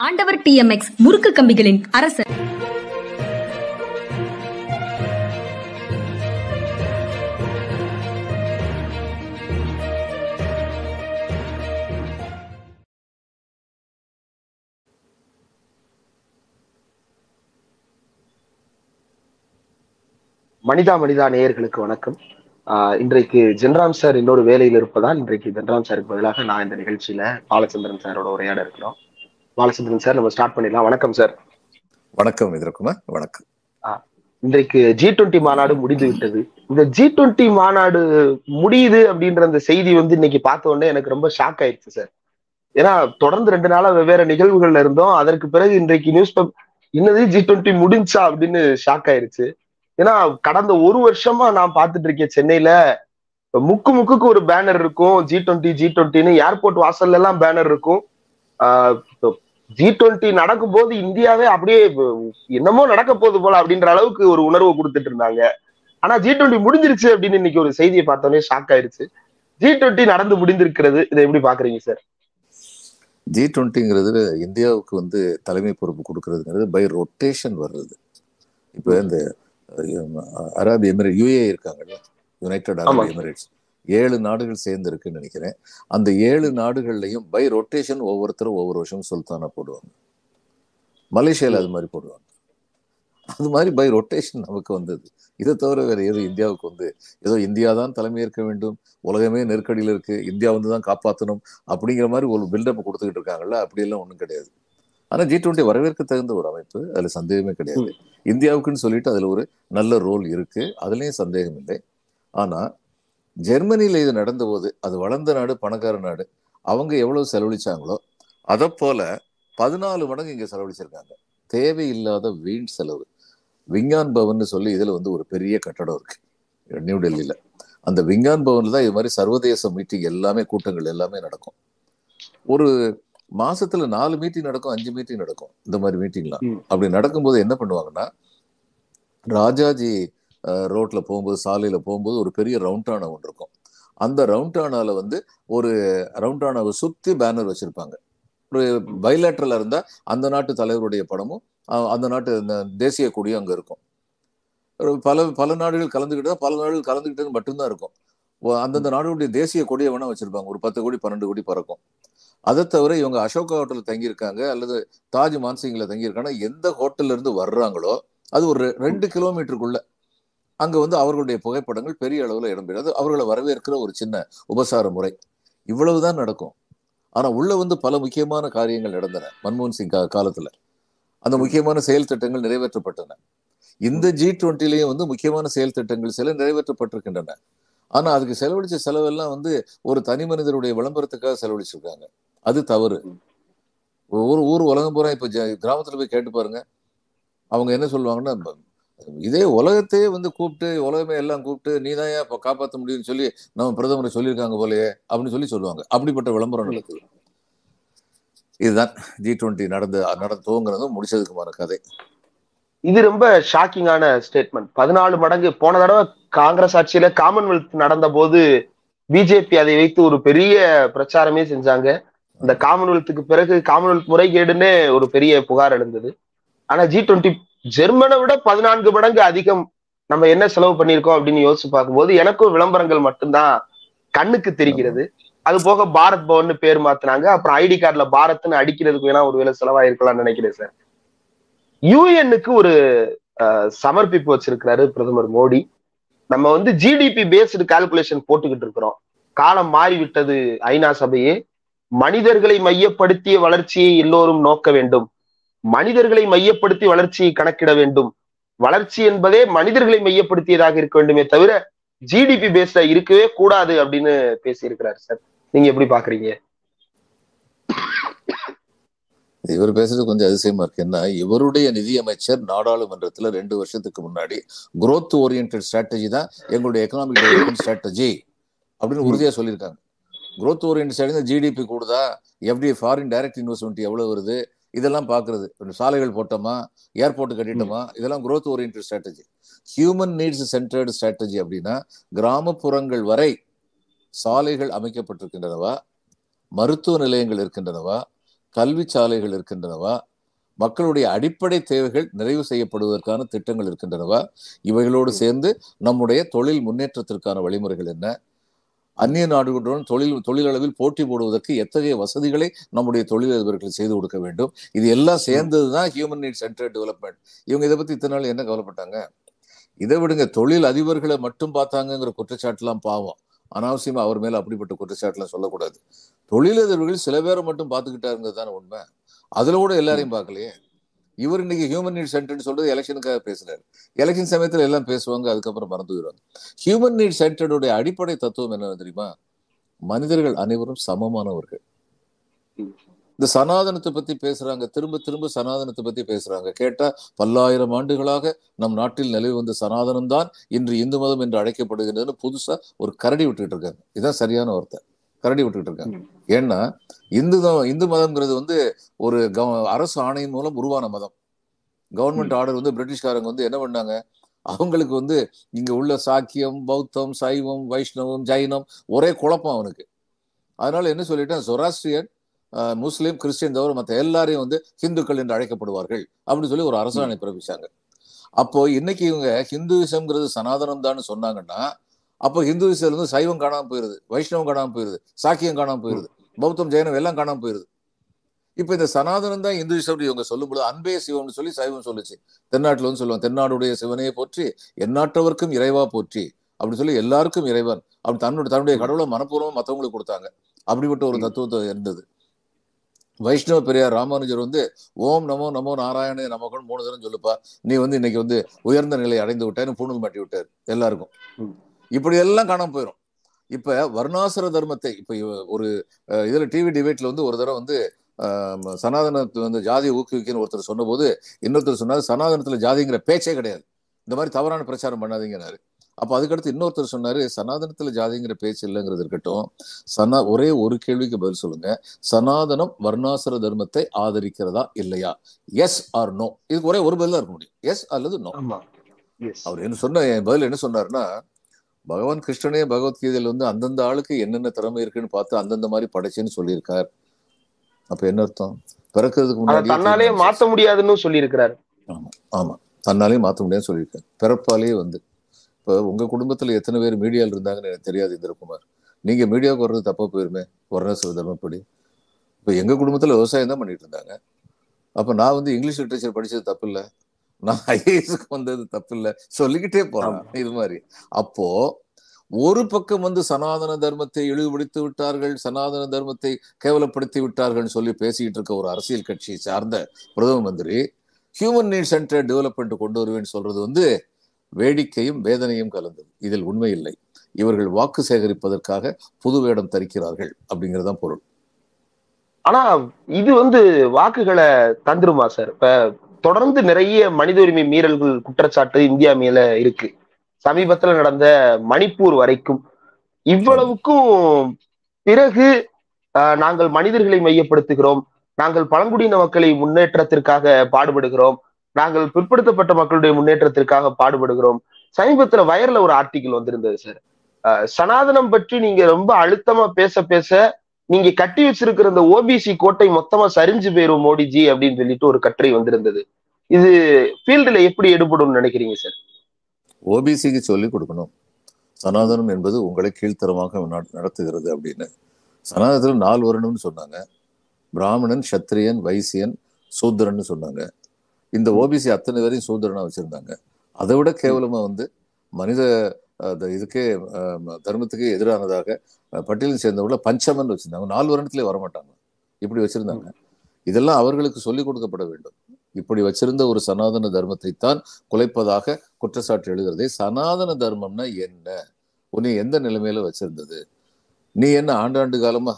ஆண்டவர் D M X முறுக்கு கம்பிகளின் அரசர். மனிதா மனிதா நேயர்களுக்கு வணக்கம். ஆஹ் இன்றைக்கு ஜென்ராம் சார் இன்னொரு வேலையில் இருப்பதால் இன்றைக்கு ஜென்ராம் சாருக்கு பதிலாக நான் இந்த நிகழ்ச்சியில பாலச்சந்திரன் சாரோட உரையாட இருக்கிறோம். பாலச்சந்திரன் சார் நம்ம ஸ்டார்ட் பண்ணிடலாம். வணக்கம் சார். வணக்கம் இதற்குமார் வணக்கம். இன்றைக்கு ஜி டுவெண்ட்டி மாநாடு முடிந்து விட்டது. இந்த ஜி டுவெண்ட்டி மாநாடு முடியுது அப்படின்ற அந்த செய்தி வந்து இன்னைக்கு பார்த்த உடனே எனக்கு ரொம்ப ஷாக் ஆயிடுச்சு சார். ஏன்னா தொடர்ந்து ரெண்டு நாளா வெவ்வேறு நிகழ்வுகள்ல இருந்தோம். அதற்கு பிறகு இன்றைக்கு நியூஸ் பேப்பர் என்னது ஜி டுவெண்ட்டி முடிஞ்சா அப்படின்னு ஷாக் ஆயிருச்சு. ஏன்னா கடந்த ஒரு வருஷமா நான் பார்த்துட்டு இருக்கேன் சென்னையில. முக்கு முக்குக்கு ஒரு பேனர் இருக்கும். ஜி டுவெண்ட்டி ஜி டுவெண்ட்டின்னு ஏர்போர்ட் வாசல்ல எல்லாம் பேனர் இருக்கும். ஜி டுவெண்ட்டி நடக்கும்போது இந்தியாவே அப்படியே என்னமோ நடக்க போகுது போல அப்படின்ற அளவுக்கு ஒரு உணர்வு கொடுத்துட்டு இருந்தாங்க. ஆனா ஜி டுவெண்ட்டி முடிஞ்சிருச்சு அப்படின்னு இன்னைக்கு ஒரு செய்தியை பார்த்தோன்னே ஷாக் ஆயிருச்சு. ஜி டுவெண்ட்டி நடந்து முடிந்திருக்கிறது. இதை எப்படி பாக்குறீங்க சார் ஜி டுவெண்ட்டிங்கிறது இந்தியாவுக்கு வந்து தலைமை பொறுப்பு கொடுக்கறதுங்கிறது பை ரொட்டேஷன் வர்றது. இப்போ இந்த அரபு எமிரேட் யூஏ இருக்காங்கல்ல யுனைடெட் அரபு எமிரேட்ஸ் ஏழு நாடுகள் சேர்ந்து இருக்குன்னு நினைக்கிறேன். அந்த ஏழு நாடுகள்லையும் பை ரொட்டேஷன் ஒவ்வொருத்தரும் ஒவ்வொரு வருஷம் சுல்தானா போடுவாங்க. மலேசியால அது மாதிரி போடுவாங்க. அது மாதிரி பை ரொட்டேஷன் நமக்கு வந்தது. இதை தவிர வேற ஏதோ இந்தியாவுக்கு வந்து ஏதோ இந்தியா தான் தலைமை ஏற்க வேண்டும். உலகமே நெருக்கடியில் இருக்கு. இந்தியா வந்து தான் காப்பாற்றணும் அப்படிங்கிற மாதிரி ஒரு பில்டப் கொடுத்துக்கிட்டு இருக்காங்கல்ல? அப்படியெல்லாம் ஒன்றும் கிடையாது. ஆனா ஜி டுவெண்ட்டி வரவேற்க தகுந்த ஒரு அமைப்பு அதுல சந்தேகமே கிடையாது. இந்தியாவுக்குன்னு சொல்லிட்டு அதுல ஒரு நல்ல ரோல் இருக்கு. அதுலயும் சந்தேகம் இல்லை ஆனா ஜெர்மனியில இது நடந்த போது அது வளர்ந்த நாடு பணக்கார நாடு. அவங்க எவ்வளவு செலவழிச்சாங்களோ அதை போல பதினாலு மடங்கு இங்க செலவழிச்சிருக்காங்க. தேவையில்லாத வீண் செலவு. விஞ்ஞான் பவன் சொல்லி இதுல வந்து ஒரு பெரிய கட்டடம் இருக்கு. நியூ டெல்லியில. அந்த விஞ்ஞான் பவன்ல தான் இது மாதிரி சர்வதேச மீட்டிங் எல்லாமே கூட்டங்கள் எல்லாமே நடக்கும். ஒரு மாசத்துல நாலு மீட்டிங் நடக்கும் அஞ்சு மீட்டிங் நடக்கும். இந்த மாதிரி மீட்டிங்லாம். அப்படி நடக்கும்போது என்ன பண்ணுவாங்கன்னா ராஜாஜி ரோட்ல போகும்போது சாலையில் போகும்போது ஒரு பெரிய ரவுண்டானா ஒன்று இருக்கும். அந்த ரவுண்டானாவில் வந்து ஒரு ரவுண்டானாவை சுற்றி பேனர் வச்சிருப்பாங்க. ஒரு பைலேட்ரலாக இருந்தால் அந்த நாட்டு தலைவருடைய படமும் அந்த நாட்டு தேசிய கொடியும் அங்கே இருக்கும். பல பல நாடுகள் கலந்துக்கிட்டு பல நாடுகள் கலந்துக்கிட்டது மட்டும்தான் இருக்கும். அந்தந்த நாடுகளுடைய தேசிய கொடியை வேணா வச்சிருப்பாங்க. ஒரு பத்து கோடி பன்னெண்டு கோடி பறக்கும். அதை தவிர இவங்க அசோகா ஹோட்டலில் தங்கியிருக்காங்க அல்லது தாஜ் மான்சிங்கில் தங்கியிருக்காங்கன்னா எந்த ஹோட்டல்ல இருந்து வர்றாங்களோ அது ஒரு ரெண்டு கிலோமீட்டருக்குள்ள அங்க வந்து அவர்களுடைய புகைப்படங்கள் பெரிய அளவுல இடம்பெறாது அவர்களை வரவேற்கிற ஒரு சின்ன உபசார முறை. இவ்வளவுதான் நடக்கும். ஆனா உள்ள வந்து பல முக்கியமான காரியங்கள் நடந்தன மன்மோகன் சிங் காலத்துல. அந்த முக்கியமான செயல் திட்டங்கள் நிறைவேற்றப்பட்டன. இந்த ஜி டுவெண்ட்டிலையும் வந்து முக்கியமான செயல் திட்டங்கள் சில நிறைவேற்றப்பட்டிருக்கின்றன. ஆனா அதுக்கு செலவழிச்ச செலவெல்லாம் வந்து ஒரு தனி மனிதருடைய விளம்பரத்துக்காக செலவழிச்சிருக்காங்க. அது தவறு. ஒரு ஊர் உலகம் பூரா இப்ப கிராமத்துல போய் கேட்டு பாருங்க. அவங்க என்ன சொல்லுவாங்கன்னா இதே உலகத்தையே வந்து கூப்பிட்டு உலகமே எல்லாம் கூப்பிட்டு நீ தான் இப்போ காப்பாற்ற முடியும்னு சொல்லி நம்ம பிரதமரை சொல்லியிருக்காங்க போலயே அப்படின்னு சொல்லி சொல்லுவாங்க. அப்படிப்பட்ட விளம்பரம் நடக்குது. இதுதான் ஜி டுவெண்ட்டி நடந்து நடந்து துவங்குறதும் முடிச்சதுக்குமான கதை. இது ரொம்ப ஷாக்கிங்கான ஸ்டேட்மெண்ட் பதினாலு மடங்கு போன தடவை காங்கிரஸ் ஆட்சியில காமன்வெல்த் நடந்த போது பிஜேபி அதை வைத்து ஒரு பெரிய பிரச்சாரமே செஞ்சாங்க. இந்த காமன்வெல்த்துக்கு பிறகு காமன்வெல்த் முறைகேடுன்னு ஒரு பெரிய புகார் எழுந்தது. ஆனா ஜி டுவெண்ட்டி ஜெர்மனை விட பதினான்கு மடங்கு அதிகம் நம்ம என்ன செலவு பண்ணியிருக்கோம் அப்படின்னு யோசிச்சு பார்க்கும்போது எனக்கும் விளம்பரங்கள் மட்டும்தான் கண்ணுக்கு தெரிகிறது. அது போக பாரத் பவன் பேர் மாத்தினாங்க. அப்புறம் ஐடி கார்டுல பாரத்னு அடிக்கிறதுக்கு வேணா ஒரு வேலை செலவாயிருக்கலாம்னு நினைக்கிறேன் சார். யூஎன்னுக்கு ஒரு சமர்ப்பிப்பு வச்சிருக்கிறாரு பிரதமர் மோடி. நம்ம வந்து ஜிடிபி பேஸ்டு கால்குலேஷன் போட்டுக்கிட்டு இருக்கிறோம். காலம் மாறிவிட்டது ஐநா சபையே. மனிதர்களை மையப்படுத்திய வளர்ச்சியை எல்லோரும் நோக்க வேண்டும். மனிதர்களை மையப்படுத்தி வளர்ச்சியை கணக்கிட வேண்டும். வளர்ச்சி என்பதே மனிதர்களை மையப்படுத்தியதாக இருக்க வேண்டுமே தவிர ஜிடிபி பேஸ்ல இருக்கவே கூடாது அப்படின்னு பேசியிருக்கிறார் சார் நீங்க எப்படி பாக்குறீங்க இவர் பேசுறது கொஞ்சம் அதிசயமா இருக்கு. என்ன இவருடைய நிதியமைச்சர் நாடாளுமன்றத்துல ரெண்டு வருஷத்துக்கு முன்னாடி குரோத் ஓரியன்ட் ஸ்ட்ராட்டஜி தான் எங்களுடைய எக்கனாமிக் டெவலப்மெண்ட் ஸ்ட்ராட்டஜி அப்படின்னு உறுதியா சொல்லியிருக்காங்க. குரோத் ஓரியன்ட் ஸ்ட்ராட்டஜி ஜிடிபி கூடுதா எப்படி ஃபாரின் டைரக்ட் இன்வெஸ்ட்மெண்ட் எவ்வளவு வருது இதெல்லாம் பாக்குறது. சாலைகள் போட்டோமா ஏர்போர்ட் கட்டிட்டோமா இதெல்லாம் growth oriented strategy human needs centred strategy அப்படின்னா கிராமப்புறங்கள் வரை சாலைகள் அமைக்கப்பட்டிருக்கின்றனவா மருத்துவ நிலையங்கள் இருக்கின்றனவா கல்வி சாலைகள் இருக்கின்றனவா மக்களுடைய அடிப்படை தேவைகள் நிறைவு செய்யப்படுவதற்கான திட்டங்கள் இருக்கின்றனவா இவைகளோடு சேர்ந்து நம்முடைய தொழில் முன்னேற்றத்திற்கான வழிமுறைகள் என்ன அந்நிய நாடுகளுடன் தொழில் தொழிலளவில் போட்டி போடுவதற்கு எத்தகைய வசதிகளை நம்முடைய தொழிலதிபர்கள் செய்து கொடுக்க வேண்டும்? இது எல்லாம் சேர்ந்ததுதான் ஹியூமன் நீட் சென்டர் டெவலப்மெண்ட் இவங்க இதை பத்தி இத்தனை நாள் என்ன கவலைப்பட்டாங்க? இதை விடுங்க தொழில் அதிபர்களை மட்டும் பார்த்தாங்கங்கிற குற்றச்சாட்டுலாம் பாவம். அனாவசியமா அவர் மேல அப்படிப்பட்ட குற்றச்சாட்டுலாம் சொல்லக்கூடாது. தொழிலதிபர்கள் சில பேரை மட்டும் பார்த்துக்கிட்டாருங்கிறது தானே உண்மை. அதுல கூட எல்லாரையும் பார்க்கலையே? இவர் இன்னைக்கு ஹியூமன் நீட் சென்டர்னு சொல்றது எலெக்ஷனுக்காக பேசுறாரு. எலெக்ஷன் சமயத்துல எல்லாம் பேசுவாங்க அதுக்கப்புறம் மறந்து போயிடுவாங்க. ஹியூமன் நீட் சென்டருடைய அடிப்படை தத்துவம் என்ன தெரியுமா? மனிதர்கள் அனைவரும் சமமானவர்கள். இந்த சனாதனத்தை பத்தி பேசுறாங்க திரும்ப திரும்ப சனாதனத்தை பத்தி பேசுறாங்க. கேட்டா பல்லாயிரம் ஆண்டுகளாக நம் நாட்டில் நிலவி வந்த சனாதனம் தான் இன்று இந்து மதம் என்று அழைக்கப்படுகின்றது புதுசா ஒரு கரடி விட்டுட்டு இருக்காங்க. இதுதான் சரியான வார்த்தை. கரடி விட்டுட்டு இருக்காங்க. ஏன்னா இந்து இந்து மதம்ங்கிறது வந்து ஒரு கவ- அரசு ஆணையின் மூலம் உருவான மதம். கவர்மெண்ட் ஆர்டர் வந்து பிரிட்டிஷ்காரங்க வந்து என்ன பண்ணாங்க? அவங்களுக்கு வந்து இங்க உள்ள சாக்கியம் பௌத்தம் சைவம் வைஷ்ணவம் ஜைனம் ஒரே குழப்பம் அவனுக்கு. அதனால என்ன சொல்லிட்டேன்? சொராஸ்ட்ரியன் முஸ்லிம் கிறிஸ்டியன் தவிர மற்ற எல்லாரையும் வந்து ஹிந்துக்கள் என்று அழைக்கப்படுவார்கள் அப்படின்னு சொல்லி ஒரு அரசாணை பிறப்பிச்சாங்க. அப்போ இன்னைக்கு இவங்க ஹிந்துவிசம்ங்கிறது சனாதனம் தான் சொன்னாங்கன்னா அப்போ ஹிந்துவிசத்துல இருந்து சைவம் காணாம போயிருது வைஷ்ணவம் காணாம போயிருது சாக்கியம் காணாம போயிருது பௌத்தம் ஜெயனம் எல்லாம் காணாம போயிருது. இப்ப இந்த சனாதனம் தான் இந்துவிசம் இவங்க சொல்லும்போது அன்பே சிவம்னு சொல்லி சைவம் சொல்லுச்சு. தென்னாட்டுல வந்து சொல்லுவாங்க தென்னாடுடைய சிவனையே போற்றி எந்நாட்டவர்க்கும் இறைவா போற்றி அப்படி சொல்லி எல்லாருக்கும் இறைவன். அப்படி தன்னோட தன்னுடைய கடவுளை மனப்பூர்வம் மத்தவங்களுக்கு கொடுத்தாங்க. அப்படிப்பட்ட ஒரு தத்துவத்தை இருந்தது. வைஷ்ணவ பெரியார் ராமானுஜர் வந்து ஓம் நமோ நமோ நாராயண நமகன் மூணு தரம் சொல்லுப்பா. நீ வந்து இன்னைக்கு வந்து உயர்ந்த நிலை அடைந்து விட்டாரு பூணல் மாட்டி விட்டார் எல்லாருக்கும். இப்படி எல்லாம் காணாம போயிடும் இப்ப வர்ணாசிர தர்மத்தை இப்ப ஒரு இதுல டிவி டிபேட்ல வந்து ஒரு தடவை வந்து சனாதனத்தை வந்து ஜாதியை ஊக்குவிக்கன்னு ஒருத்தர் சொன்னபோது இன்னொருத்தர் சொன்னாரு சனாதனத்துல ஜாதிங்கிற பேச்சே கிடையாது. இந்த மாதிரி தவறான பிரச்சாரம் பண்ணாதீங்கன்னாரு. அப்ப அதுக்கடுத்து இன்னொருத்தர் சொன்னாரு சனாதனத்துல ஜாதிங்கிற பேச்சு இல்லைங்கிறது இருக்கட்டும். சனா ஒரே ஒரு கேள்விக்கு பதில் சொல்லுங்க. சனாதனம் வர்ணாசிர தர்மத்தை ஆதரிக்கிறதா இல்லையா? எஸ் ஆர் நோ இதுக்கு ஒரே ஒரு பதில் தான் இருக்க முடியும். எஸ் அல்லது நோ அவர் என்ன சொன்ன என் பதில் என்ன சொன்னாருன்னா பகவான் கிருஷ்ணனே பகவத்கீதையில வந்து அந்தந்த ஆளுக்கு என்னென்ன திறமை இருக்குன்னு பார்த்து அந்தந்த மாதிரி படைச்சேன்னு சொல்லியிருக்கார். அப்ப என்ன அர்த்தம்? பிறக்கிறதுக்கு முன்னாடி தன்னாலே மாத்த முடியாதுன்னு சொல்லி இருக்கிறாரு ஆமா. தன்னாலே மாத்த முடியாதுன்னு சொல்லியிருக்காரு. பிறப்பாலேயே வந்து. இப்ப உங்க குடும்பத்துல எத்தனை பேர் மீடியால இருந்தாங்கன்னு எனக்கு தெரியாது இந்திரகுமார். நீங்க மீடியாவுக்கு வர்றது தப்பா போயிருமே வர்ணாசிர தர்மப்படி. இப்ப எங்க குடும்பத்துல விவசாயம் தான் பண்ணிட்டு இருந்தாங்க. அப்ப நான் வந்து இங்கிலீஷ் லிட்ரேச்சர் படிச்சது தப்பு இல்ல நான் ஐஏஎஸ்க்கு வந்தது தப்பு இல்ல சொல்லிக்கிட்டே போறேன். இது மாதிரி. அப்போ ஒரு பக்கம் வந்து சனாதன தர்மத்தை இழிவுபடுத்தி விட்டார்கள் சனாதன தர்மத்தை கேவலப்படுத்தி விட்டார்கள் சொல்லி பேசிக்கிட்டு இருக்க ஒரு அரசியல் கட்சியை சார்ந்த பிரதம மந்திரி ஹியூமன் நீட் சென்டர் டெவலப்மெண்ட் கொண்டு வருவேன்னு சொல்றது வந்து வேடிக்கையும் வேதனையும் கலந்தது. இதில் உண்மை இல்லை. இவர்கள் வாக்கு சேகரிப்பதற்காக புது வேடம் தரிக்கிறார்கள் அப்படிங்கறதுதான் பொருள். ஆனா இது வந்து வாக்குகளை தந்துருமா சார்? இப்ப தொடர்ந்து நிறைய மனித உரிமை மீறல்கள் குற்றச்சாட்டு இந்தியா மேல இருக்கு. சமீபத்துல நடந்த மணிப்பூர் வரைக்கும் இவ்வளவுக்கும் பிறகு ஆஹ், நாங்கள் மனிதர்களை மையப்படுத்துகிறோம். நாங்கள் பழங்குடியின மக்களை முன்னேற்றத்திற்காக பாடுபடுகிறோம். நாங்கள் பிற்படுத்தப்பட்ட மக்களுடைய முன்னேற்றத்திற்காக பாடுபடுகிறோம். சமீபத்துல வயர்ல ஒரு ஆர்டிகிள் வந்திருந்தது சார். சனாதனம் பற்றி நீங்க ரொம்ப அழுத்தமா பேச பேச நீங்க கட்டி வச்சிருக்கிற இந்த ஓபிசி கோட்டை மொத்தமா சரிஞ்சு போயிரும் மோடிஜி அப்படின்னு சொல்லிட்டு ஒரு கட்டுரை வந்திருந்தது. இது ஃபீல்டுல எப்படி எடுபடும் நினைக்கிறீங்க சார் ஓபிசிக்கு சொல்லி கொடுக்கணும். சனாதனம் என்பது உங்களை கீழ்த்தரமாக நட- நடத்துகிறது அப்படின்னு. சனாதனத்தில் நாலு வருடம்னு சொன்னாங்க. பிராமணன் சத்திரியன் வைசியன் சூத்திரன்னு சொன்னாங்க. இந்த ஓபிசி அத்தனை பேரையும் சூத்திரனா வச்சிருந்தாங்க. அதை விட கேவலமா வந்து மனித அந்த இதுக்கே அஹ், எதிரானதாக பட்டியலில் சேர்ந்தவங்கள பஞ்சமன் வச்சிருந்தாங்க. நாலு வருடத்துலேயே வரமாட்டாங்க. இப்படி வச்சிருந்தாங்க. இதெல்லாம் அவர்களுக்கு சொல்லிக் கொடுக்கப்பட வேண்டும். இப்படி வச்சிருந்த ஒரு சனாதன தர்மத்தை தான் குலைப்பதாக குற்றச்சாட்டு எழுதுறதே சனாதன தர்மம்னா என்ன? உன்னை எந்த நிலைமையில வச்சிருந்தது? நீ என்ன ஆண்டாண்டு காலமா?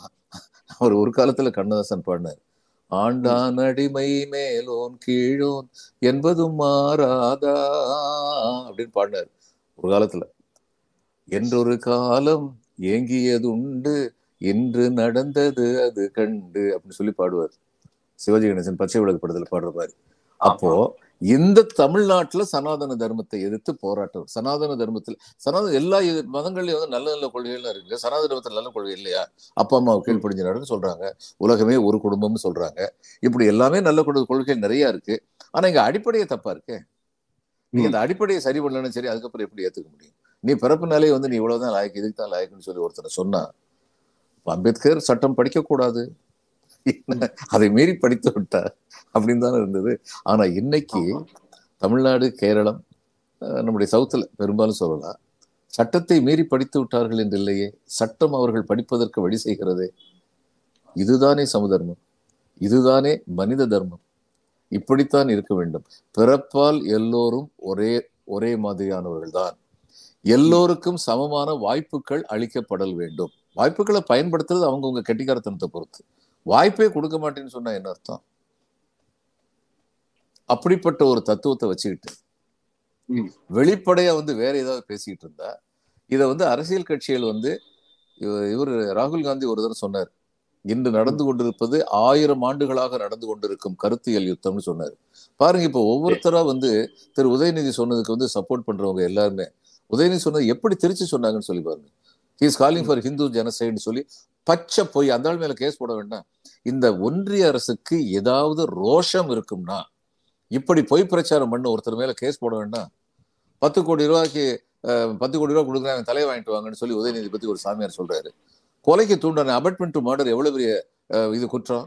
அவர் ஒரு காலத்துல கண்ணதாசன் பாடினார். ஆண்டான் அடிமை மேலோன் கீழோன் என்பதும் மாறாதா? அப்படின்னு பாடினார் ஒரு காலத்துல. என்றொரு காலம் ஏங்கியதுண்டு இன்று நடந்தது அது கண்டு அப்படின்னு சொல்லி பாடுவார். சிவாஜி கணேசன் பச்சை விளக்கு படத்துல பாடுற மாதிரி. அப்போ இந்த தமிழ்நாட்டுல சனாதன தர்மத்தை எதிர்த்து போராட்டம். சனாதன தர்மத்தில் சனாதன எல்லா மதங்கள்லயும் வந்து நல்ல நல்ல கொள்கைகள்லாம் இருக்கு சனாதன தர்மத்தில் நல்ல கொள்கை இல்லையா? அப்பா அம்மா கீழ்ப்படிஞ்ச நடன்னு சொல்றாங்க. உலகமே ஒரு குடும்பம்னு சொல்றாங்க. இப்படி எல்லாமே நல்ல கொள்கை நிறைய இருக்கு. ஆனா இங்க அடிப்படையே தப்பா இருக்கு. நீ அந்த அடிப்படையை சரி பண்ணலன்னு சரி அதுக்கப்புறம் எப்படி ஏத்துக்க முடியும்? நீ பிறப்புனாலே வந்து நீ இவ்வளவுதான் லாயக்கு இதுக்கு தான் லாயக்குன்னு சொல்லி ஒருத்தனை சொன்னா அம்பேத்கர் சட்டம் படிக்க கூடாது அதை மீறி படித்து விட்டார். அப்படின்னு தானே இருந்தது. ஆனா இன்னைக்கு தமிழ்நாடு கேரளம் நம்முடைய சவுத்துல பெரும்பாலும் சொல்லலாம் சட்டத்தை மீறி படித்து விட்டார்கள் என்று இல்லையே சட்டம் அவர்கள் படிப்பதற்கு வழி செய்கிறதே. இதுதானே சமதர்மம். இதுதானே மனித தர்மம். இப்படித்தான் இருக்க வேண்டும். பிறப்பால் எல்லோரும் ஒரே ஒரே மாதிரியானவர்கள் தான் எல்லோருக்கும் சமமான வாய்ப்புகள் அளிக்கப்படல் வேண்டும். வாய்ப்புகளை பயன்படுத்துறது அவங்கவுங்க கெட்டிக்காரத்தனத்தை பொறுத்து. வாய்ப்பே கொடுக்க மாட்டேன்னு சொன்னா என்ன அர்த்தம்? அப்படிப்பட்ட ஒரு தத்துவத்தை வச்சுக்கிட்டு. வெளிப்படையா வந்து வேற ஏதாவது பேசிக்கிட்டு இருந்தா இதை வந்து அரசியல் கட்சிகள் வந்து இவ- இவர் ராகுல் காந்தி ஒரு தடவை சொன்னார். இன்று நடந்து கொண்டிருப்பது ஆயிரம் ஆண்டுகளாக நடந்து கொண்டிருக்கும் கருத்தியல் யுத்தம்னு சொன்னார். பாருங்க இப்போ ஒவ்வொருத்தரா வந்து திரு உதயநிதி சொன்னதுக்கு வந்து சப்போர்ட் பண்றவங்க எல்லாருமே உதயநிதி சொன்னது எப்படி திருச்சி சொன்னாங்கன்னு சொல்லி பாருங்க. ஹீஸ் காலிங் ஃபார் ஹிந்து ஜனசைடுன்னு சொல்லி பச்சை போய் அந்த ஆள் மேல கேஸ் போட வேண்டாம். இந்த ஒன்றிய அரசுக்கு ஏதாவது ரோஷம் இருக்கும்னா இப்படி பொய் பிரச்சாரம் பண்ண ஒருத்தர் மேல கேஸ் போட வேண்டாம். பத்து கோடி ரூபாய்க்கு பத்து கோடி ரூபாய் கொடுக்குறாங்க தலையை வாங்கிட்டு வாங்கன்னு சொல்லி உதயநிதி பத்தி ஒரு சாமியார் சொல்றாரு. கொலைக்கு தூண்டான அபட்மெண்ட் டு மர்டர் எவ்வளவு பெரிய இது குற்றம்?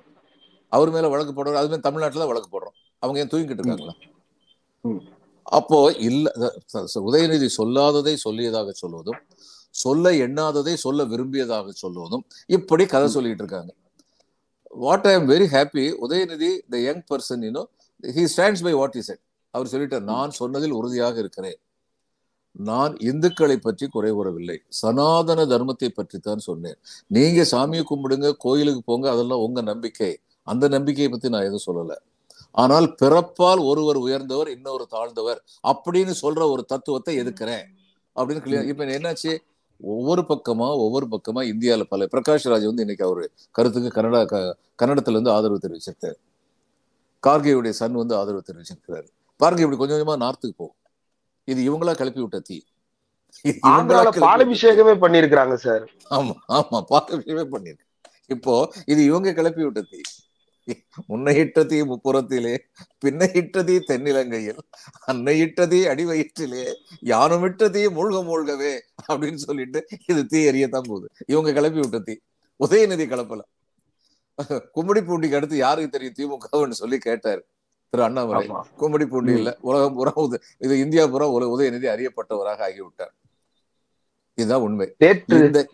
அவர் மேல வழக்கு போடுறோம் அது மாதிரி தமிழ்நாட்டுல தான் வழக்கு போடுறோம். அவங்க ஏன் தூங்கிக்கிட்டு இருக்காங்களா? அப்போ இல்ல உதயநிதி சொல்லாததை சொல்லியதாக சொல்வதும் சொல்ல எண்ணாததை சொல்ல விரும்பியதாக சொல்வதும் இப்படி கதை சொல்லிட்டு இருக்காங்க what I am very happy Udhayanidhi the young person you know he stands by what is அவர் சொல்லிட்டார் நான் சொன்னதில் உறுதியாக இருக்கிறேன். நான் இந்துக்களை பற்றி குறை கூறவில்லை. சனாதன தர்மத்தை பற்றி தான் சொன்னேன். நீங்க சாமியை கும்பிடுங்க கோயிலுக்கு போங்க அதெல்லாம் உங்க நம்பிக்கை. அந்த நம்பிக்கையை பத்தி நான் எதுவும் சொல்லல. ஆனால் பிறப்பால் ஒருவர் உயர்ந்தவர் இன்னொரு தாழ்ந்தவர் அப்படின்னு சொல்ற ஒரு தத்துவத்தை எதுக்குறேன்? அப்படின்னு clear- இப்ப என்னாச்சு? ஒவ்வொரு பக்கமா ஒவ்வொரு பக்கமா இந்தியால பல பிரகாஷ் ராஜ் வந்து இன்னைக்கு அவரு கருத்துக்கு கன்னடா கன்னடத்துல இருந்து ஆதரவு தெரிவிச்சிருக்காரு. கார்கேயுடைய சன் வந்து ஆதரவு தெரிவிச்சிருக்கிறாரு. பாருங்க இப்படி கொஞ்சம் கொஞ்சமா நார்த்துக்கு போகும் இது இவங்களா கிளப்பி விட்ட தீ. பாலபிஷேகமே பண்ணிருக்கிறாங்க சார். ஆமா ஆமா பாலபிஷேகமே பண்ணிருக்கு இப்போ இது இவங்க கிளப்பி விட்ட தீ. முன்னையிட்ட தீ முப்புறத்திலே பின்னையிட்ட தீ தென்னிலங்கையில் அன்னையிட்ட தீ அடிவயிற்றிலே யானுமிட்ட தீ மூழ்க மூழ்கவே அப்படின்னு சொல்லிட்டு இது தீ எரியத்தான் போகுது. இவங்க கிளப்பி விட்ட தீ உதயநிதி கிளப்பல. கும்மிடி பூண்டிக்கு அடுத்து யாருக்கு தெரியும் திமுகன்னு சொல்லி கேட்டாரு. திரு அண்ணாமலை. ஆமா. கும்மிடி பூண்டி இல்ல உலகம் உத- இது இந்தியா பூரா உல- உதயநிதி அறியப்பட்டவராக ஆகிவிட்டார். இதுதான் உண்மை.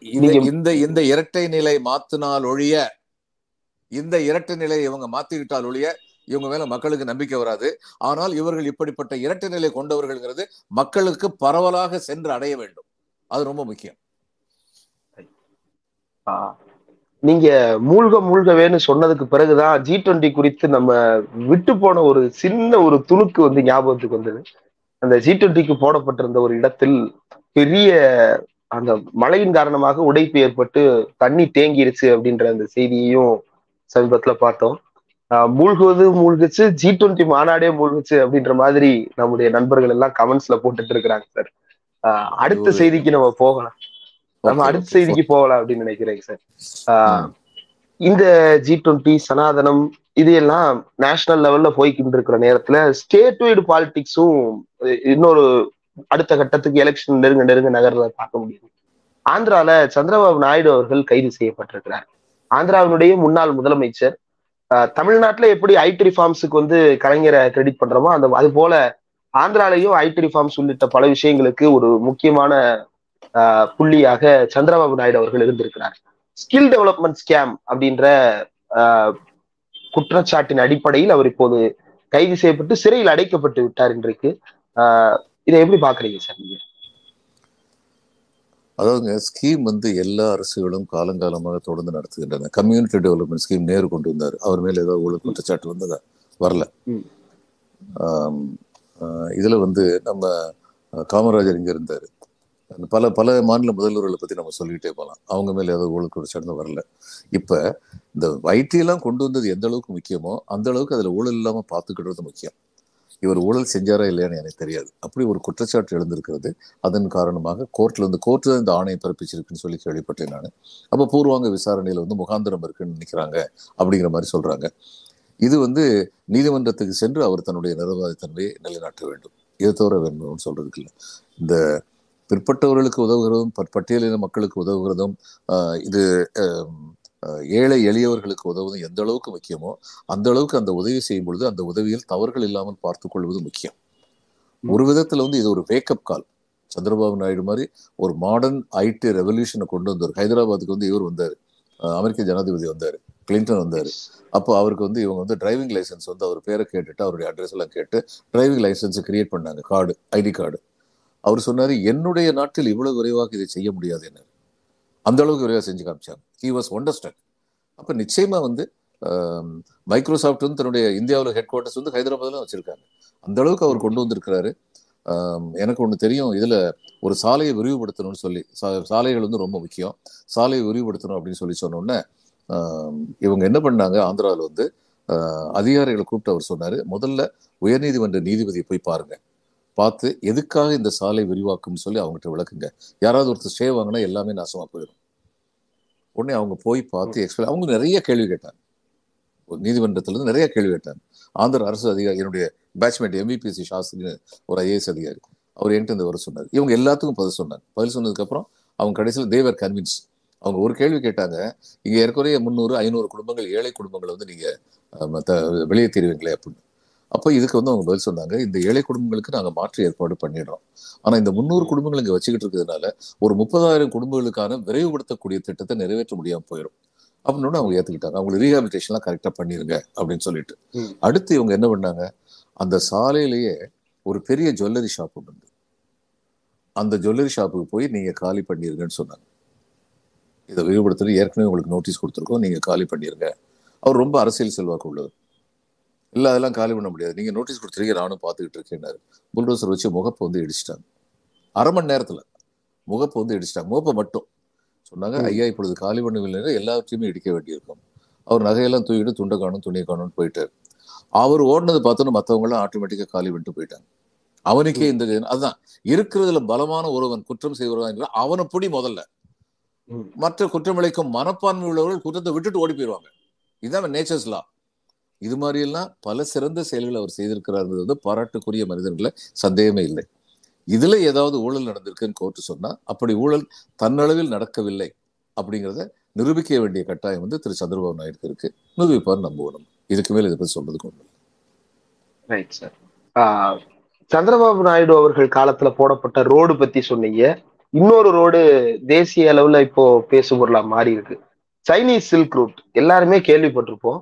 இந்த இந்த இந்த இரட்டை நிலை மாத்தினால் ஒழிய இந்த இரட்டை நிலையை இவங்க மாத்திக்கிட்டால் ஒழிய இவங்க மேல மக்களுக்கு நம்பிக்கை வராது. ஆனால் இவர்கள் இப்படிப்பட்ட இரட்டை நிலை கொண்டவர்கள்ங்கிறது மக்களுக்கு பரவலாக சென்று அடைய வேண்டும். அது ரொம்ப முக்கியம். நீங்க மூழ்க மூழ்கவேன்னு சொன்னதுக்கு பிறகுதான் ஜி டுவெண்ட்டி குறித்து நம்ம விட்டு போன ஒரு சின்ன ஒரு துணுக்கு வந்து ஞாபகத்துக்கு வந்தது. அந்த ஜி டுவெண்ட்டிக்கு போடப்பட்டிருந்த ஒரு இடத்தில் பெரிய அந்த மழையின் காரணமாக உடைப்பு ஏற்பட்டு தண்ணி தேங்கிருச்சு அப்படின்ற அந்த செய்தியையும் சமீபத்துல பார்த்தோம். மூழ்குவது மூழ்குச்சு ஜி டுவெண்ட்டி மாநாடே மூழ்குச்சு அப்படின்ற மாதிரி நம்முடைய நண்பர்கள் எல்லாம் கமெண்ட்ஸ்ல போட்டுட்டு இருக்கிறாங்க சார் அடுத்த. செய்திக்கு நம்ம போகலாம். நம்ம அடுத்த. செய்திக்கு போகலாம் அப்படின்னு நினைக்கிறேன் சார் ஆஹ் இந்த ஜி டுவெண்ட்டி சனாதனம் இது எல்லாம் நேஷனல் லெவல்ல போய்கிட்டு இருக்கிற நேரத்துல ஸ்டேட் வைடு பாலிடிக்ஸும் இன்னொரு அடுத்த கட்டத்துக்கு எலெக்ஷன் நெருங்க நெருங்க நகர்றத பார்க்க முடியுது. ஆந்திரால சந்திரபாபு நாயுடு அவர்கள் கைது செய்யப்பட்டிருக்கிறார். ஆந்திராவினுடைய முன்னாள் முதலமைச்சர் ஆஹ் தமிழ்நாட்டுல எப்படி ஐடி ரிஃபார்ம்ஸுக்கு வந்து கலைஞரை கிரெடிட் பண்றோமோ அந்த அது போல ஆந்திராலையும் ஐடி ரிஃபார்ம்ஸ் உள்ளிட்ட பல விஷயங்களுக்கு ஒரு முக்கியமான ஆஹ் புள்ளியாக சந்திரபாபு நாயுடு அவர்கள் இருந்திருக்கிறார். ஸ்கில் டெவலப்மெண்ட் ஸ்கேம் அப்படின்ற ஆஹ் குற்றச்சாட்டின் அடிப்படையில் அவர் இப்போது கைது செய்யப்பட்டு சிறையில் அடைக்கப்பட்டு விட்டார் இன்றைக்கு. ஆஹ் இதை எப்படி பாக்குறீங்க சார் நீங்க? அதாவதுங்க ஸ்கீம் வந்து எல்லா அரசுகளும் காலங்காலமாக தொடர்ந்து நடத்துகின்றன. கம்யூனிட்டி டெவலப்மெண்ட் ஸ்கீம் நேரு கொண்டு வந்தார். அவர் மேல ஏதாவது ஊழல் குற்றச்சாட்டு வந்ததா? வரல. இதுல வந்து நம்ம காமராஜர் இங்க இருந்தாரு. அந்த பல பல மாநில முதல்வர்களை பத்தி நம்ம சொல்லிக்கிட்டே போகலாம் அவங்க மேல ஏதாவது ஊழல் குற்றச்சாட்டு வரல. இப்ப இந்த எல்லாம் கொண்டு வந்தது எந்த அளவுக்கு முக்கியமோ அந்த அளவுக்கு அதுல ஊழல் இல்லாம பாத்துக்கிடுறது முக்கியம். இவர் ஊழல் செஞ்சாரா இல்லையான்னு எனக்கு தெரியாது. அப்படி ஒரு குற்றச்சாட்டு எழுந்திருக்கிறது அதன் காரணமாக கோர்ட்டில் வந்து கோர்ட்டில் தான் இந்த ஆணையை பிறப்பிச்சிருக்குன்னு சொல்லி கேள்விப்பட்டேன் நான். அப்போ பூர்வாங்க விசாரணையில் வந்து முகாந்திரம் இருக்குன்னு நினைக்கிறாங்க அப்படிங்கிற மாதிரி சொல்கிறாங்க இது வந்து நீதிமன்றத்துக்கு சென்று அவர் தன்னுடைய நிர்வாகத்தன்மையை நிலைநாட்ட வேண்டும். இதை தவிர வேணும்னு சொல்கிறதுக்கு இல்லை. இந்த பிற்பட்டவர்களுக்கு உதவுகிறதும் பட்டியலின மக்களுக்கு உதவுகிறதும் இது ஏழை எளியவர்களுக்கு உதவுவதும் எந்த அளவுக்கு முக்கியமோ அந்த அளவுக்கு அந்த உதவி செய்யும் பொழுது அந்த உதவியில் தவறுகள் இல்லாமல் பார்த்துக் கொள்வது முக்கியம். ஒரு விதத்துல வந்து இது ஒரு வேக்கப் கால் சந்திரபாபு நாயுடு மாதிரி ஒரு மாடர்ன் ஐடி ரெவல்யூஷனை கொண்டு வந்தார் ஹைதராபாத்துக்கு வந்து இவர் வந்தார். அமெரிக்க ஜனாதிபதி வந்தார். கிளின்டன் வந்தார். அப்போ அவருக்கு வந்து இவங்க வந்து டிரைவிங் லைசன்ஸ் வந்து அவர் பேரை கேட்டுட்டு அவருடைய அட்ரஸ் எல்லாம் கேட்டு டிரைவிங் லைசன்ஸ் கிரியேட் பண்ணாங்க. கார்டு ஐடி கார்டு அவர் சொன்னாரு என்னுடைய நாட்டில் இவ்வளவு விரைவாக இதை செய்ய முடியாது என்ன அந்த அளவுக்கு விரைவாக செஞ்சு காமிச்சாங்க. ஹி வாஸ் ஒண்டர்ஸ்டாக் அப்போ நிச்சயமாக வந்து மைக்ரோசாஃப்ட் வந்து தன்னுடைய இந்தியாவில் ஹெட் குவார்ட்டர்ஸ் வந்து ஹைதராபாத்ல வச்சுருக்காங்க. அந்த அளவுக்கு அவர் கொண்டு வந்திருக்கிறாரு. எனக்கு ஒன்று தெரியும் இதில் ஒரு சாலையை விரிவுபடுத்தணும்னு சொல்லி சா- சாலைகள் வந்து ரொம்ப முக்கியம். சாலையை விரிவுபடுத்தணும் அப்படின்னு சொல்லி சொன்னோன்னே இவங்க என்ன பண்ணாங்க ஆந்திராவில் வந்து அதிகாரிகளை கூப்பிட்டு அவர் சொன்னார் முதல்ல உயர்நீதிமன்ற நீதிபதியை போய் பாருங்கள் பார்த்து எதுக்காக இந்த சாலை விரிவாக்கும்னு சொல்லி அவங்ககிட்ட விளக்குங்க. யாராவது ஒருத்தர் ஸ்டே வாங்கினா எல்லாமே நாசமா போயிடும். உடனே அவங்க போய் பார்த்து எக்ஸ்பிளைன் அவங்க நிறைய கேள்வி கேட்டாங்க. ஒரு நீதிமன்றத்துல இருந்து நிறைய கேள்வி கேட்டாங்க. ஆந்திர அரசு அதிகாரி என்னுடைய பேட்ச்மேட் எம்பிபிஎஸ்சி சாஸ்திரின்னு ஒரு ஐஏஎஸ் அதிகாரி அவர் என்கிட்ட இந்த வர சொன்னார். இவங்க எல்லாத்துக்கும் பதில் சொன்னாங்க. பதில் சொன்னதுக்கு அப்புறம் அவங்க கடைசியில் தேவர் கன்வின்ஸ் அவங்க ஒரு கேள்வி கேட்டாங்க. இங்க ஏற்கனவே முந்நூறு ஐநூறு குடும்பங்கள் ஏழை குடும்பங்களை வந்து நீங்க அஹ், மத்த வெளியே தெரிவிங்களே அப்படின்னு. அப்போ இதுக்கு வந்து அவங்க பதில் சொன்னாங்க இந்த ஏழை குடும்பங்களுக்கு நாங்க மாற்று ஏற்பாடு பண்ணிடுறோம். ஆனா இந்த முந்நூறு குடும்பங்கள் இங்க வச்சுக்கிட்டு இருக்கிறதுனால ஒரு முப்பதாயிரம் குடும்பங்களுக்கான விரைவுபடுத்தக்கூடிய திட்டத்தை நிறைவேற்ற முடியாம போயிடும். அப்படின்னு அவங்க ஏத்துக்கிட்டாங்க. அவங்களுக்கு ரீஹாபிலிட்டேஷன்லாம் கரெக்டா பண்ணிருங்க அப்படின்னு சொல்லிட்டு. அடுத்து இவங்க என்ன பண்ணாங்க? அந்த சாலையிலேயே ஒரு பெரிய ஜுவல்லரி ஷாப் இருந்தது அந்த ஜுவல்லரி ஷாப்புக்கு போய் நீங்க காலி பண்ணிருங்கன்னு சொன்னாங்க. இதை விரிவுபடுத்துறது ஏற்கனவே உங்களுக்கு நோட்டீஸ் கொடுத்துருக்கோம். நீங்க காலி பண்ணிருங்க. அவர் ரொம்ப அரசியல் செல்வாக்கு உள்ளவர். இல்ல அதெல்லாம் காலி பண்ண முடியாது. நீங்க நோட்டீஸ் கொடுத்துருக்கீங்க நானும் பார்த்துக்கிட்டு இருக்கேன்னாரு புல்டோசர் வச்சு முகப்பை வந்து இடிச்சிட்டாங்க. அரை மணி நேரத்துல முகப்பை வந்து இடிச்சிட்டாங்க. முகப்பை மட்டும். சொன்னாங்க. ஐயா இப்பொழுது காலி பண்ணவில்லை எல்லாத்தையுமே இடிக்க வேண்டியிருக்கும். அவர் நகையெல்லாம் தூக்கிட்டு துண்டை காணும் துணியை காணும்னு போயிட்டாரு. அவர் ஓடினது பார்த்தோன்னு மற்றவங்க எல்லாம் ஆட்டோமேட்டிக்கா காலி பண்ணிட்டு போயிட்டாங்க. அவனுக்கே இந்த அதுதான். இருக்கிறதுல பலமான ஒருவன் குற்றம் செய்வதா என்றால் அவனை பிடி முதல்ல. மற்ற குற்றமிழைக்கும் மனப்பான்மை உள்ளவர்கள் குற்றத்தை விட்டுட்டு ஓடி போயிடுவாங்க இதுதான் நேச்சர்ஸ் லா இது மாதிரியெல்லாம் பல சிறந்த செயல்களை அவர் செய்திருக்கிறார் வந்து பாராட்டுக்குரிய மனிதர்களை சந்தேகமே இல்லை. இதுல ஏதாவது ஊழல் நடந்திருக்குன்னு கோர்ட்டு சொன்னா அப்படி ஊழல் தன்னளவில் நடக்கவில்லை அப்படிங்கிறத நிரூபிக்க வேண்டிய கட்டாயம் வந்து திரு. சந்திரபாபு நாயுடு இருக்கு. நிரூபிப்பார் நம்புவோம். இதுக்கு மேல் இதை பற்றி சொல்றதுக்கு ஒண்ணு ரைட் சார் சந்திரபாபு நாயுடு அவர்கள் காலத்துல போடப்பட்ட ரோடு பத்தி சொன்னீங்க. இன்னொரு ரோடு தேசிய அளவுல இப்போ பேசுபொருளா மாறி இருக்கு சைனீஸ் சில்க் ரூட் எல்லாருமே கேள்விப்பட்டிருப்போம்.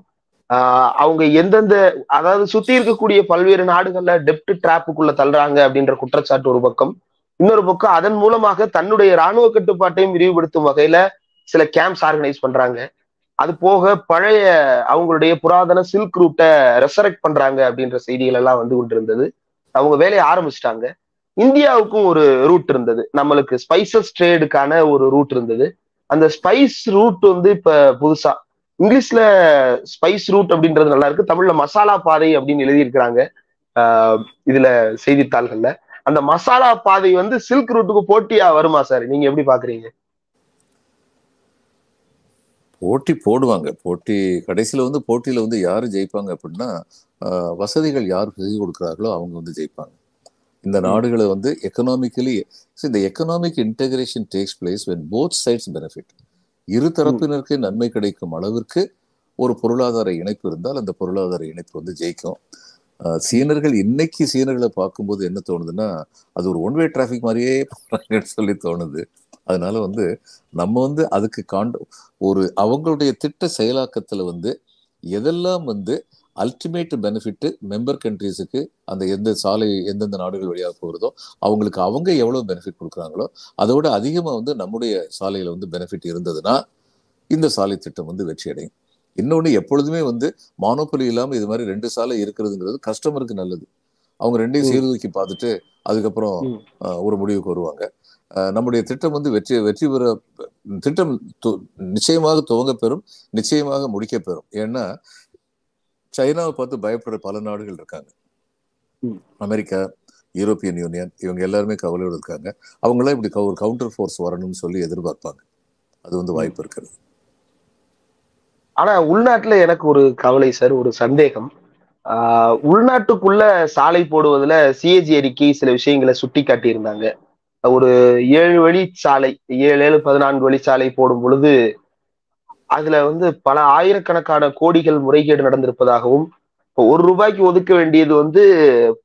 அவங்க எந்தெந்த அதாவது சுத்தி இருக்கக்கூடிய பல்வேறு நாடுகள்ல டெப்ட் டிராப்புக்குள்ள தள்ளுறாங்க அப்படின்ற குற்றச்சாட்டு ஒரு பக்கம். இன்னொரு பக்கம் அதன் மூலமாக தன்னுடைய ராணுவ கட்டுப்பாட்டையும் விரிவுபடுத்தும் வகையில சில கேம்ப்ஸ் ஆர்கனைஸ் பண்றாங்க. அது போக பழைய அவங்களுடைய புராதன சில்க் ரூட்டை ரெசரக்ட் பண்றாங்க அப்படின்ற செய்திகள் எல்லாம் வந்து கொண்டிருந்தது. அவங்க வேலையை ஆரம்பிச்சிட்டாங்க. இந்தியாவுக்கும் ஒரு ரூட் இருந்தது. நம்மளுக்கு ஸ்பைசஸ் ட்ரேடுக்கான ஒரு ரூட் இருந்தது. அந்த ஸ்பைஸ் ரூட் வந்து இப்ப புதுசா இங்கிலீஷ்ல ஸ்பைஸ் ரூட் அப்படின்றது நல்லா இருக்கு. தமிழ்ல மசாலா பாதை அப்படின்னு எழுதியிருக்கிறாங்க. இதுல செய்தித்தாள்கள்ல. அந்த மசாலா பாதை வந்து சில்க் ரூட்டுக்கு போட்டியா வருமா சார் நீங்க எப்படி பாக்குறீங்க? போட்டி போடுவாங்க. போட்டி கடைசியில வந்து போட்டியில வந்து யாரு ஜெயிப்பாங்க அப்படின்னா வசதிகள் யார் செய்து கொடுக்குறாங்களோ அவங்க வந்து ஜெயிப்பாங்க. இந்த நாடுகளை வந்து எக்கனாமிக்கலி இந்த economic integration takes place when both sides benefit இரு தரப்பினருக்கு நன்மை கிடைக்கும் அளவிற்கு ஒரு பொருளாதார இணைப்பு இருந்தால் அந்த பொருளாதார இணைப்பு வந்து ஜெயிக்கும். சீனர்கள் இன்னைக்கு சீனர்களை பார்க்கும்போது என்ன தோணுதுன்னா அது ஒரு ஒன் வே டிராஃபிக் மாதிரியே போறாங்கன்னு சொல்லி தோணுது. அதனால வந்து நம்ம வந்து அதுக்கு காண்ட ஒரு அவங்களுடைய திட்ட செயலாக்கத்துல வந்து எதெல்லாம் வந்து அல்டிமேட் பெனிஃபிட் மெம்பர் கண்ட்ரீஸுக்கு அந்த எந்த சாலை எந்தெந்த நாடுகள் வழியாக போகிறதோ அவங்களுக்கு அவங்க எவ்வளவு பெனிஃபிட் கொடுக்குறாங்களோ அதோட அதிகமாக வந்து நம்முடைய சாலையில வந்து பெனிஃபிட் இருந்ததுன்னா இந்த சாலை திட்டம் வந்து வெற்றி அடையும். இன்னொன்று எப்பொழுதுமே வந்து மானோபலி இல்லாமல் இது மாதிரி ரெண்டு சாலை இருக்கிறதுங்கிறது கஸ்டமருக்கு நல்லது. அவங்க ரெண்டையும். சீர்தூக்கி பார்த்துட்டு அதுக்கப்புறம் ஒரு முடிவுக்கு வருவாங்க. நம்முடைய திட்டம் வந்து வெற்றி வெற்றி பெற திட்டம் நிச்சயமாக துவங்க பெறும் நிச்சயமாக முடிக்க பெறும். ஏன்னா சைனாவை பார்த்து பயப்படுற பல நாடுகள் இருக்காங்க. அமெரிக்கா யூரோப்பியன் யூனியன் இவங்க எல்லாருமே கவலையோடு இருக்காங்க. அவங்களாம் இப்படி ஒரு கவுண்டர் ஃபோர்ஸ் வரணும்னு சொல்லி எதிர்பார்ப்பாங்க. அது வந்து வாய்ப்பு இருக்கிறது ஆனா உள்நாட்டுல எனக்கு ஒரு கவலை சார் ஒரு சந்தேகம். ஆஹ் உள்நாட்டுக்குள்ள சாலை போடுவதுல சிஏஜி அறிக்கை சில விஷயங்களை சுட்டி காட்டியிருந்தாங்க. ஒரு ஏழு வழி சாலை ஏழு ஏழு பதினான்கு வழி சாலை போடும் பொழுது அதுல வந்து பல ஆயிரக்கணக்கான கோடிகள் முறைகேடு நடந்திருப்பதாகவும் இப்போ ஒரு ரூபாய்க்கு ஒதுக்க வேண்டியது வந்து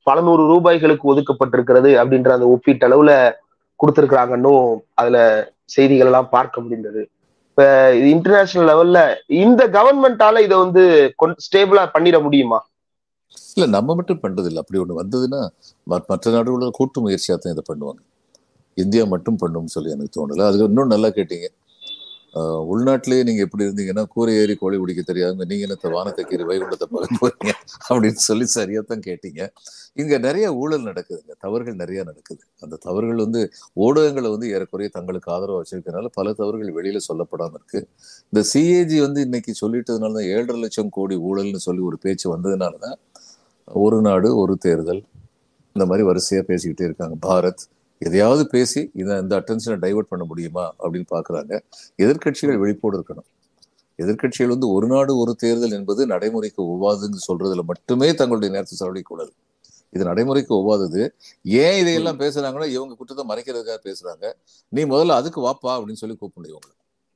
பல நூறு ரூபாய்களுக்கு ஒதுக்கப்பட்டிருக்கிறது அப்படின்ற அந்த ஒப்பீட்டளவுல கொடுத்திருக்கிறாங்கன்னும் அதுல செய்திகள் எல்லாம் பார்க்க முடிந்தது. இப்ப இன்டர்நேஷனல் லெவல்ல இந்த கவர்மெண்டால இதை வந்து ஸ்டேபிளா பண்ணிட முடியுமா? இல்ல நம்ம மட்டும் பண்றது இல்லை. அப்படி ஒண்ணு வந்ததுன்னா மற்ற நாடுகளோட கூட்டு முயற்சியாக தான் இதை பண்ணுவாங்க. இந்தியா மட்டும் பண்ணும்னு சொல்லி எனக்கு தோணலை. அதுல இன்னும் நல்லா கேட்டீங்க. உள்நாட்டிலேயே நீங்க எப்படி இருந்தீங்கன்னா கூரை ஏறி கோழி பிடிக்க தெரியாதுங்க. நீங்க என்ன வானத்தை கீறி வைகுண்டத்தை பார்க்க போறீங்க? அப்படின்னு சொல்லி சரியா தான் கேட்டீங்க. இங்க நிறைய ஊழல் நடக்குதுங்க. தவறுகள் நிறைய நடக்குது. அந்த தவறுகள் வந்து ஊடகங்களை வந்து ஏறக்குறைய தங்களுக்கு ஆதரவு வச்சிருக்கனால பல தவறுகள் வெளியில சொல்லப்படாம இருக்கு. இந்த சிஏஜி வந்து இன்னைக்கு சொல்லிட்டதுனால தான் ஏழரை லட்சம் கோடி ஊழல்னு சொல்லி ஒரு பேச்சு வந்ததுனால தான் ஒரு நாடு ஒரு தேர்தல் இந்த மாதிரி வரிசையா பேசிக்கிட்டே இருக்காங்க. பாரத் எதையாவது பேசி இதை இந்த அட்டென்ஷனை டைவர்ட் பண்ண முடியுமா அப்படின்னு பாக்குறாங்க. எதிர்க்கட்சிகள் விழிப்போடு இருக்கணும். எதிர்க்கட்சிகள் வந்து ஒரு நாடு ஒரு தேர்தல் என்பது நடைமுறைக்கு ஒவ்வாதுன்னு சொல்றதுல மட்டுமே தங்களுடைய நேரத்தை செலவழிக்கூடாது இது நடைமுறைக்கு ஒவ்வாதது. ஏன் இதையெல்லாம் பேசுறாங்கன்னா இவங்க குற்றத்தை மறைக்கிறதுக்காக பேசுறாங்க. நீ முதல்ல அதுக்கு வாப்பா அப்படின்னு சொல்லி கூப்பிடணும் இவங்களை.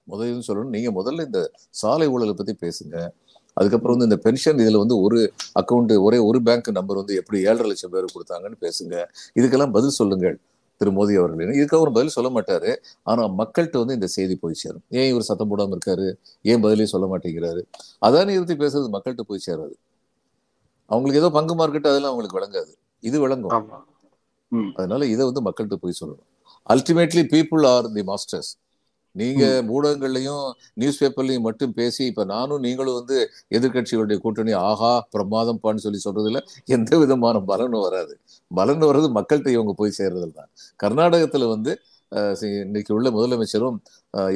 முதல்ல சொல்லணும்? நீங்க முதல்ல இந்த சாலை ஊழலை பத்தி பேசுங்க. அதுக்கப்புறம் வந்து இந்த பென்ஷன் இதுல வந்து ஒரு அக்கௌண்ட் ஒரே ஒரு பேங்க் நம்பர் வந்து எப்படி ஏழரை லட்சம் பேர் கொடுத்தாங்கன்னு பேசுங்க. இதுக்கெல்லாம் பதில் சொல்லுங்கள். திரு மோடி அவர்கள். இதுக்கு அவர் பதில் சொல்ல மாட்டாரு. ஆனா மக்கள்கிட்ட வந்து இந்த செய்தி போய் சேரும். ஏன் இவர் சத்தம் போடாம இருக்காரு? ஏன் பதிலே சொல்ல மாட்டேங்கிறாரு? அதான் நிறுத்தி பேசுறது மக்கள்கிட்ட போய் சேராது. அவங்களுக்கு ஏதோ பங்கு மார்க்கெட் அதெல்லாம் அவங்களுக்கு விளங்காது. இது விளங்கும். அதனால இதை வந்து மக்கள்கிட்ட போய் சொல்லணும். Ultimately people are the masters நீங்க ஊடகங்கள்லயும் நியூஸ் பேப்பர்லயும் மட்டும் பேசி இப்ப நானும் நீங்களும் வந்து எதிர்க்கட்சிகளுடைய கூட்டணி ஆஹா பிரமாதம்பான்னு சொல்லி சொல்றதுல எந்த விதமான பலனும் வராது. பலன் வர்றது மக்கள்கிட்ட இவங்க போய் சேர்றதுல தான். கர்நாடகத்துல வந்து இன்னைக்கு உள்ள முதலமைச்சரும்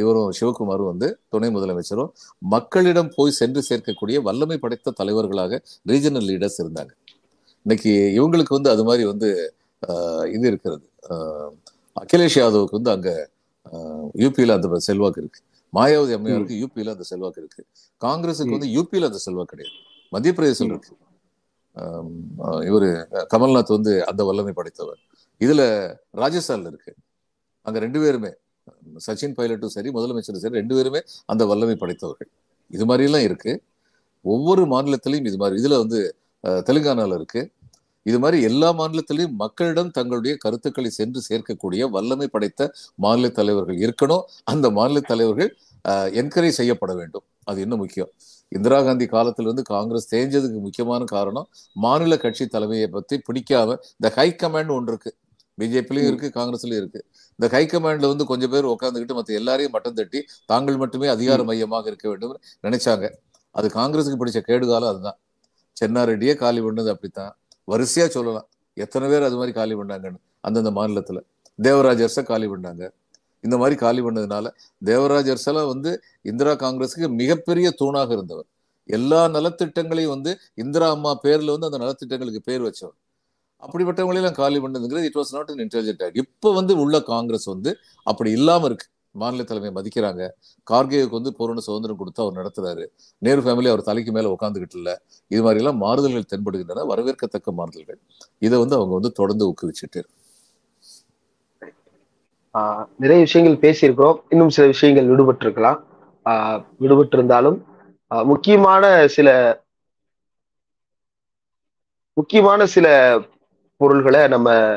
இவரும் சிவகுமாரும் வந்து துணை முதலமைச்சரும் மக்களிடம் போய் சென்று சேர்க்கக்கூடிய வல்லமை படைத்த தலைவர்களாக ரீஜனல் லீடர்ஸ் இருந்தாங்க. இன்னைக்கு இவங்களுக்கு வந்து அது மாதிரி வந்து இது இருக்கிறது. அகிலேஷ் யாதவுக்கு வந்து அங்க யூபியில் அந்த செல்வாக்கு இருக்கு. மாயாவதி அம்மையாருக்கு யூபியில் அந்த செல்வாக்கு இருக்கு. காங்கிரஸுக்கு வந்து யூபியில் அந்த செல்வாக்கு கிடையாது. மத்திய பிரதேசம் இருக்கு. இவர் இவரு கமல்நாத் வந்து அந்த வல்லமை படைத்தவர். இதுல ராஜஸ்தான்ல இருக்கு. அங்க ரெண்டு பேருமே சச்சின் பைலட்டும் சரி முதலமைச்சரும் சரி ரெண்டு பேருமே அந்த வல்லமை படைத்தவர்கள். இது மாதிரி எல்லாம் இருக்கு. ஒவ்வொரு மாநிலத்திலையும் இது மாதிரி இதுல வந்து தெலுங்கானால இருக்கு. இது மாதிரி எல்லா மாநிலத்திலையும் மக்களிடம் தங்களுடைய கருத்துக்களை சென்று சேர்க்கக்கூடிய வல்லமை படைத்த மாநில தலைவர்கள் இருக்கணும். அந்த மாநில தலைவர்கள் என்கரேஜ் செய்யப்பட வேண்டும். அது இன்னும் முக்கியம்? இந்திரா காந்தி காலத்துல இருந்து காங்கிரஸ் தேஞ்சதுக்கு முக்கியமான காரணம் மாநில கட்சி தலைமையை பத்தி பிடிக்காம இந்த ஹை கமாண்ட் ஒன்று இருக்கு. பிஜேபிலையும் இருக்கு காங்கிரஸ்லயும் இருக்கு. இந்த ஹை கமாண்ட்ல வந்து கொஞ்சம் பேர் உட்காந்துக்கிட்டு மத்த எல்லாரையும் மட்டம் தட்டி தாங்கள் மட்டுமே அதிகார மையமாக இருக்க வேண்டும் நினைச்சாங்க. அது காங்கிரஸுக்கு பிடிச்ச கேடுகாலம் அதுதான். சென்னாரெட்டியே காலி பண்ணது அப்படித்தான். வரிசையா சொல்லலாம். எத்தனை பேர் அது மாதிரி காலி பண்ணாங்கன்னு. அந்தந்த மாநிலத்தில். தேவராஜ் அரசை காலி பண்ணாங்க. இந்த மாதிரி காலி பண்ணதுனால தேவராஜ் அரசெல்லாம் வந்து இந்திரா காங்கிரஸுக்கு மிகப்பெரிய தூணாக இருந்தவர். எல்லா நலத்திட்டங்களையும் வந்து இந்திரா அம்மா பேர்ல வந்து அந்த நலத்திட்டங்களுக்கு பேர் வச்சவர். அப்படிப்பட்டவங்களெல்லாம் காலி பண்ணதுங்கிறது it was not in intelligent act இப்போ வந்து உள்ள காங்கிரஸ் வந்து அப்படி இல்லாமல் இருக்கு. மாநில தலைமை மதிக்கிறாங்க. கார்கேவுக்கு வந்து பூரண சுதந்திரம் கொடுத்து அவர் நடத்துறாரு. நேரு ஃபேமிலி அவர் தலைக்கு மேல உட்காந்துக்கிட்டு இல்ல. இது மாதிரி எல்லாம் மாறுதல்கள் தென்படுகின்றன. வரவேற்கத்தக்க மாறுதல்கள். இதை வந்து அவங்க வந்து தொடர்ந்து ஊக்குவிச்சுட்டு. ஆஹ் நிறைய விஷயங்கள் பேசியிருக்கிறோம். இன்னும் சில விஷயங்கள் விடுபட்டு இருக்கலாம் ஆஹ் விடுபட்டு இருந்தாலும் ஆஹ் முக்கியமான சில முக்கியமான சில பொருள்களை நம்ம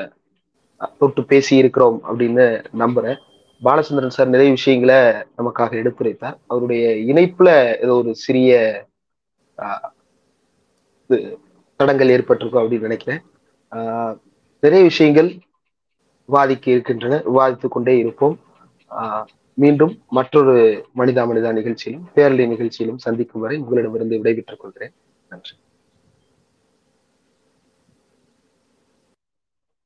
தொட்டு பேசி இருக்கிறோம் அப்படின்னு நம்புறேன். பாலச்சந்திரன் சார் நிறைய விஷயங்களை நமக்காக எடுத்துரைத்தார். அவருடைய இணைப்புல ஏதோ ஒரு சிறிய ஆஹ், தடங்கள் ஏற்பட்டிருக்கும் அப்படின்னு நினைக்கிறேன். ஆஹ், நிறைய விஷயங்கள் விவாதிக்க இருக்கின்றன விவாதித்துக் கொண்டே இருப்போம். ஆஹ், மீண்டும் மற்றொரு மனிதா மனிதா நிகழ்ச்சியிலும் பேரலை நிகழ்ச்சியிலும் சந்திக்கும் வரை உங்களிடமிருந்து விடைபெற்றுக் கொள்கிறேன். நன்றி.